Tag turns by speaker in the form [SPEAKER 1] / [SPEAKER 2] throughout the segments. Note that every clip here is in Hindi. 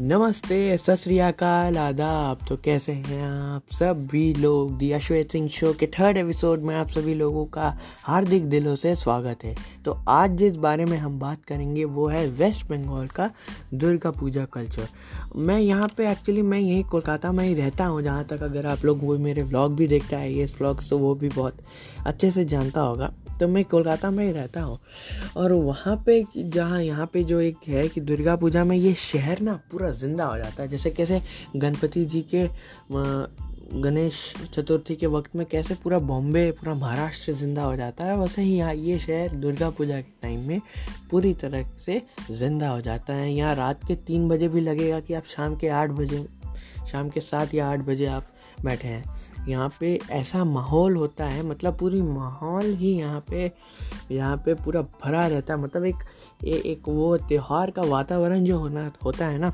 [SPEAKER 1] नमस्ते, सत श्री अकाल, आदाब। तो कैसे हैं आप? सभी लोग दी अश्वेत सिंह शो के थर्ड एपिसोड में आप सभी लोगों का हार्दिक दिलों से स्वागत है। तो आज जिस बारे में हम बात करेंगे, वो है वेस्ट बंगाल का दुर्गा पूजा कल्चर मैं यहाँ पे एक्चुअली मैं यहीं कोलकाता में ही रहता हूँ, जहाँ तक अगर आप लोग वो मेरे व्लॉग भी देखता है ये व्लॉग्स तो वो भी बहुत अच्छे से जानता होगा। तो मैं कोलकाता में ही रहता हूँ। और वहाँ पे जहाँ यहाँ पे जो एक है कि दुर्गा पूजा में ये शहर ना पूरा ज़िंदा हो जाता है। जैसे कैसे गणपति जी के गणेश चतुर्थी के वक्त में कैसे पूरा बॉम्बे, पूरा महाराष्ट्र ज़िंदा हो जाता है। वैसे ही यहाँ ये शहर दुर्गा पूजा के टाइम में पूरी तरह से ज़िंदा हो जाता है। यहाँ रात के तीन बजे भी लगेगा कि आप शाम के आठ बजे शाम के सात या आठ बजे आप बैठे हैं। यहाँ पे ऐसा माहौल होता है मतलब पूरी माहौल ही यहाँ पे यहाँ पे पूरा भरा रहता है। मतलब एक ए, एक वो त्यौहार का वातावरण जो होना होता है ना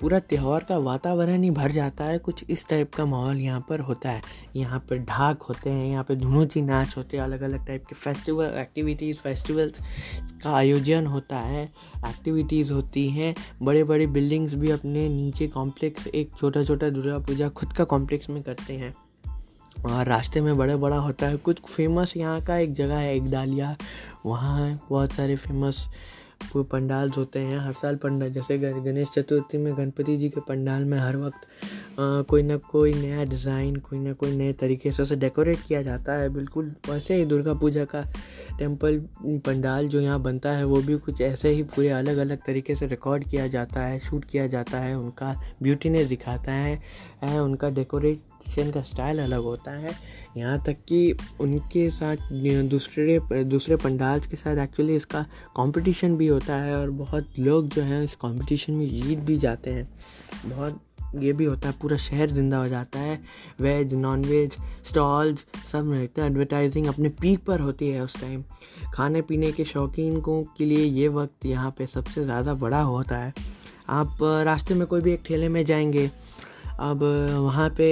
[SPEAKER 1] पूरा त्यौहार का वातावरण ही भर जाता है। कुछ इस टाइप का माहौल यहाँ पर होता है। यहाँ पर ढाक होते हैं, यहाँ पे धुनुची नाच होते हैं अलग अलग टाइप के फेस्टिवल एक्टिविटीज़ फेस्टिवल्स का आयोजन होता है। एक्टिविटीज़ होती हैं। बड़े बड़े बिल्डिंग्स भी अपने नीचे कॉम्प्लेक्स एक छोटा छोटा दुर्गा पूजा खुद का कॉम्प्लेक्स में करते हैं। और रास्ते में बड़ा बड़ा होता है। कुछ फ़ेमस यहाँ का एक जगह है, एक डालिया। वहाँ बहुत सारे फ़ेमस पंडाल होते हैं हर साल पंडाल जैसे गणेश चतुर्थी में गणपति जी के पंडाल में हर वक्त आ, कोई ना कोई नया डिज़ाइन कोई ना कोई नए तरीके से उसे डेकोरेट किया जाता है बिल्कुल वैसे ही दुर्गा पूजा का टेंपल पंडाल जो यहाँ बनता है वो भी कुछ ऐसे ही पूरे अलग अलग तरीके से रिकॉर्ड किया जाता है शूट किया जाता है उनका ब्यूटीनेस दिखाता है, उनका उनका डेकोरेशन का स्टाइल अलग होता है। यहाँ तक कि उनके साथ, दूसरे दूसरे पंडाल्स के साथ एक्चुअली इसका कंपटीशन भी होता है और बहुत लोग जो हैं इस कंपटीशन में जीत भी जाते हैं। बहुत, ये भी होता है, पूरा शहर ज़िंदा हो जाता है। वेज नॉन वेज स्टॉल्स सब रहते हैं। एडवर्टाइजिंग अपने पीक पर होती है उस टाइम खाने पीने के शौकीन को के लिए ये वक्त यहाँ पे सबसे ज़्यादा बड़ा होता है। आप, रास्ते में कोई भी एक ठेले में जाएँगे, अब वहाँ पे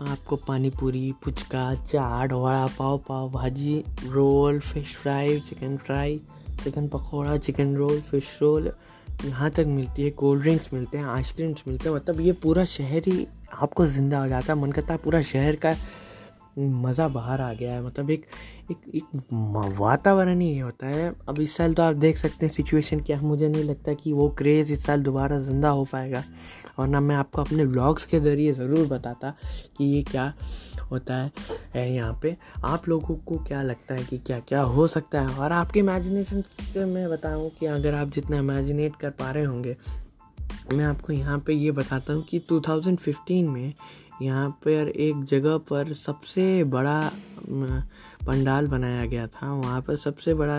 [SPEAKER 1] आपको पानी पूरी पुचका, चाट, vada pav pav bhaji, roll fish fry chicken fry chicken pakora chicken roll fish roll यहाँ तक मिलती है कोल्ड ड्रिंक्स मिलते हैं आइसक्रीम्स मिलते हैं। मतलब ये पूरा शहर ही आपको ज़िंदा हो जाता है। मन करता है पूरा शहर का मज़ा बाहर आ गया है। मतलब एक एक एक वातावरण ही होता है। अब इस साल तो आप देख सकते हैं सिचुएशन क्या, मुझे नहीं लगता कि वो क्रेज़ इस साल दोबारा ज़िंदा हो पाएगा। और ना मैं आपको अपने ब्लॉग्स के ज़रिए ज़रूर बताता कि ये क्या होता है यहाँ पे। आप लोगों को क्या लगता है कि क्या क्या हो सकता है? और आपके इमेजिनेशन से मैं बताऊँ कि अगर आप जितना इमेजिनेट कर पा रहे होंगे, मैं आपको यहाँ पे ये बताता हूँ कि 2015 में यहाँ पर एक जगह पर सबसे बड़ा पंडाल बनाया गया था। वहाँ पर सबसे बड़ा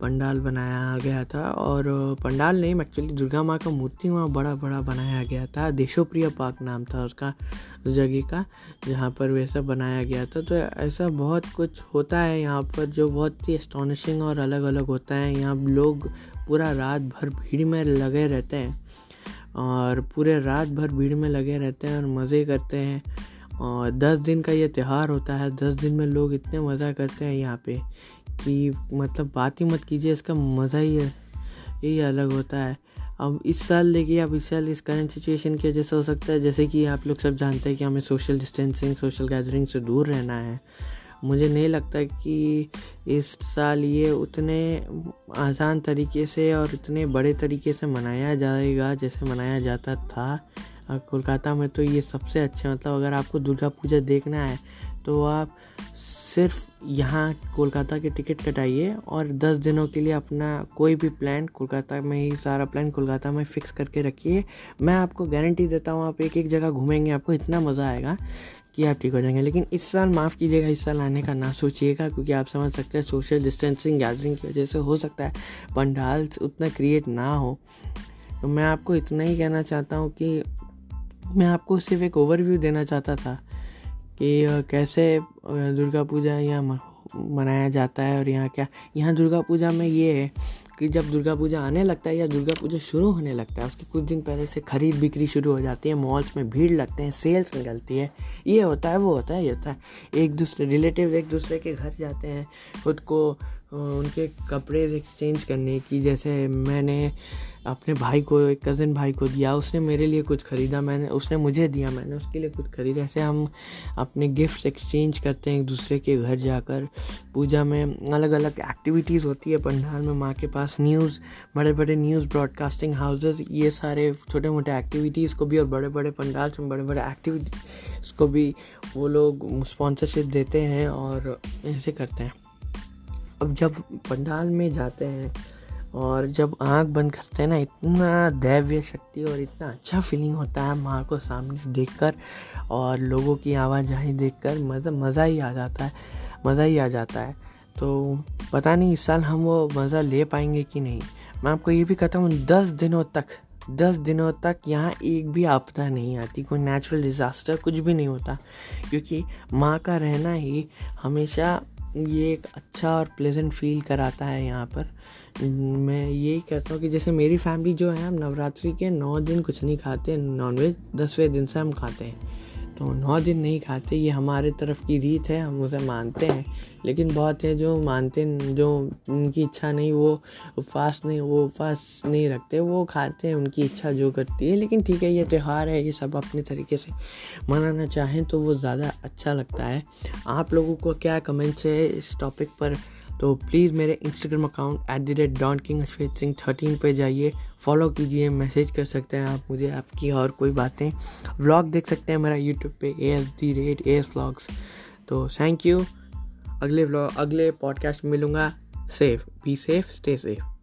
[SPEAKER 1] पंडाल बनाया गया था और पंडाल नहीं एक्चुअली दुर्गा माँ का मूर्ति वहाँ बड़ा बड़ा बनाया गया था। देशोप्रिय पार्क नाम था उसका जगह का, जहाँ पर वैसा बनाया गया था। तो ऐसा बहुत कुछ होता है यहाँ पर जो बहुत ही एस्टोनिशिंग और अलग अलग होता है। यहाँ लोग पूरा रात भर भीड़ में लगे रहते हैं। और पूरे रात भर भीड़ में लगे रहते हैं और मज़े करते हैं। और दस दिन का ये त्यौहार होता है, दस दिन में लोग इतने मज़ा करते हैं यहाँ पे कि मतलब बात ही मत कीजिए, इसका मज़ा ही यही अलग होता है। अब इस साल देखिए, अब इस साल इस करंट सिचुएशन की वजह से हो सकता है, जैसे कि आप लोग सब जानते हैं कि हमें सोशल डिस्टेंसिंग सोशल गैदरिंग से दूर रहना है। मुझे नहीं लगता कि इस साल ये उतने आसान तरीके से और इतने बड़े तरीके से मनाया जाएगा जैसे मनाया जाता था। कोलकाता में तो ये सबसे अच्छा मतलब अगर आपको दुर्गा पूजा देखना है तो आप सिर्फ़ यहाँ कोलकाता के टिकट कटाइए और दस दिनों के लिए अपना कोई भी प्लान कोलकाता में ही, सारा प्लान कोलकाता में फ़िक्स करके रखिए। मैं आपको गारंटी देता हूँ, आप एक एक जगह घूमेंगे, आपको इतना मज़ा आएगा। कि आप ठीक हो जाएँगे। लेकिन इस साल माफ़ कीजिएगा, इस साल आने का ना सोचिएगा, क्योंकि आप समझ सकते हैं सोशल डिस्टेंसिंग गैदरिंग की वजह से हो सकता है पंडाल उतना क्रिएट ना हो। तो मैं आपको इतना ही कहना चाहता हूँ कि मैं आपको सिर्फ़ एक ओवरव्यू देना चाहता था कि कैसे दुर्गा पूजा यहाँ मनाया जाता है और यहाँ क्या, यहाँ दुर्गा पूजा में ये है कि जब दुर्गा पूजा आने लगता है या दुर्गा पूजा शुरू होने लगता है, उसके कुछ दिन पहले से खरीद बिक्री शुरू हो जाती है मॉल्स में भीड़ लगते हैं सेल्स निकलती है, ये होता है, वो होता है, ये होता है। एक दूसरे रिलेटिव एक दूसरे के घर जाते हैं, खुद को उनके कपड़े एक्सचेंज करने की, जैसे मैंने अपने भाई को, एक कज़न भाई को दिया, उसने मेरे लिए कुछ ख़रीदा, मैंने, उसने मुझे दिया, मैंने उसके लिए कुछ ख़रीदा। ऐसे हम अपने गिफ्ट्स एक्सचेंज करते हैं एक दूसरे के घर जाकर। पूजा में अलग अलग एक्टिविटीज़ होती है, पंडाल में, माँ के पास न्यूज़ बड़े बड़े न्यूज़ ब्रॉडकास्टिंग हाउसेज ये सारे छोटे मोटे एक्टिविटीज़ को भी और बड़े बड़े पंडाल में बड़े बड़े एक्टिविटीज़ को भी वो लोग स्पॉन्सरशिप देते हैं और ऐसे करते हैं। अब जब पंडाल में जाते हैं और जब आँख बंद करते हैं ना, इतना दैव्य शक्ति और इतना अच्छा फीलिंग होता है माँ को सामने देखकर और लोगों की आवाजाही देखकर मज़ा मज़ा ही आ जाता है, मज़ा ही आ जाता है। तो पता नहीं इस साल हम वो मज़ा ले पाएँगे कि नहीं। मैं आपको ये भी कहता हूँ, दस दिनों तक, दस दिनों तक यहाँ एक भी आपदा नहीं आती, कोई नेचुरल डिज़ास्टर कुछ भी नहीं होता। क्योंकि माँ का रहना ही हमेशा ये एक अच्छा और प्लेजेंट फील कराता है यहाँ पर। मैं यही कहता हूँ कि जैसे मेरी फैमिली जो है, हम नवरात्रि के नौ दिन कुछ नहीं खाते नॉनवेज दसवें दिन से हम खाते हैं। तो नौ दिन नहीं खाते, ये हमारे तरफ़ की रीत है, हम उसे मानते हैं। लेकिन बहुत है जो मानते जो उनकी इच्छा नहीं, वो उपवास नहीं, वो उपवास नहीं रखते, वो खाते हैं, उनकी इच्छा जो करती है। लेकिन ठीक है, ये त्यौहार है, ये सब अपने तरीके से मनाना चाहें तो वो ज़्यादा अच्छा लगता है। आप लोगों को क्या कमेंट्स है इस टॉपिक पर? तो प्लीज़ मेरे Instagram account at the rate Don King Ashwet Singh thirteen पर जाइए। फॉलो कीजिए, मैसेज कर सकते हैं आप मुझे, आपकी और कोई बातें। व्लॉग देख सकते हैं मेरा यूट्यूब पे A S the rate A S vlogs तो थैंक यू अगले व्लॉग अगले पॉडकास्ट मिलूँगा। Safe be safe stay safe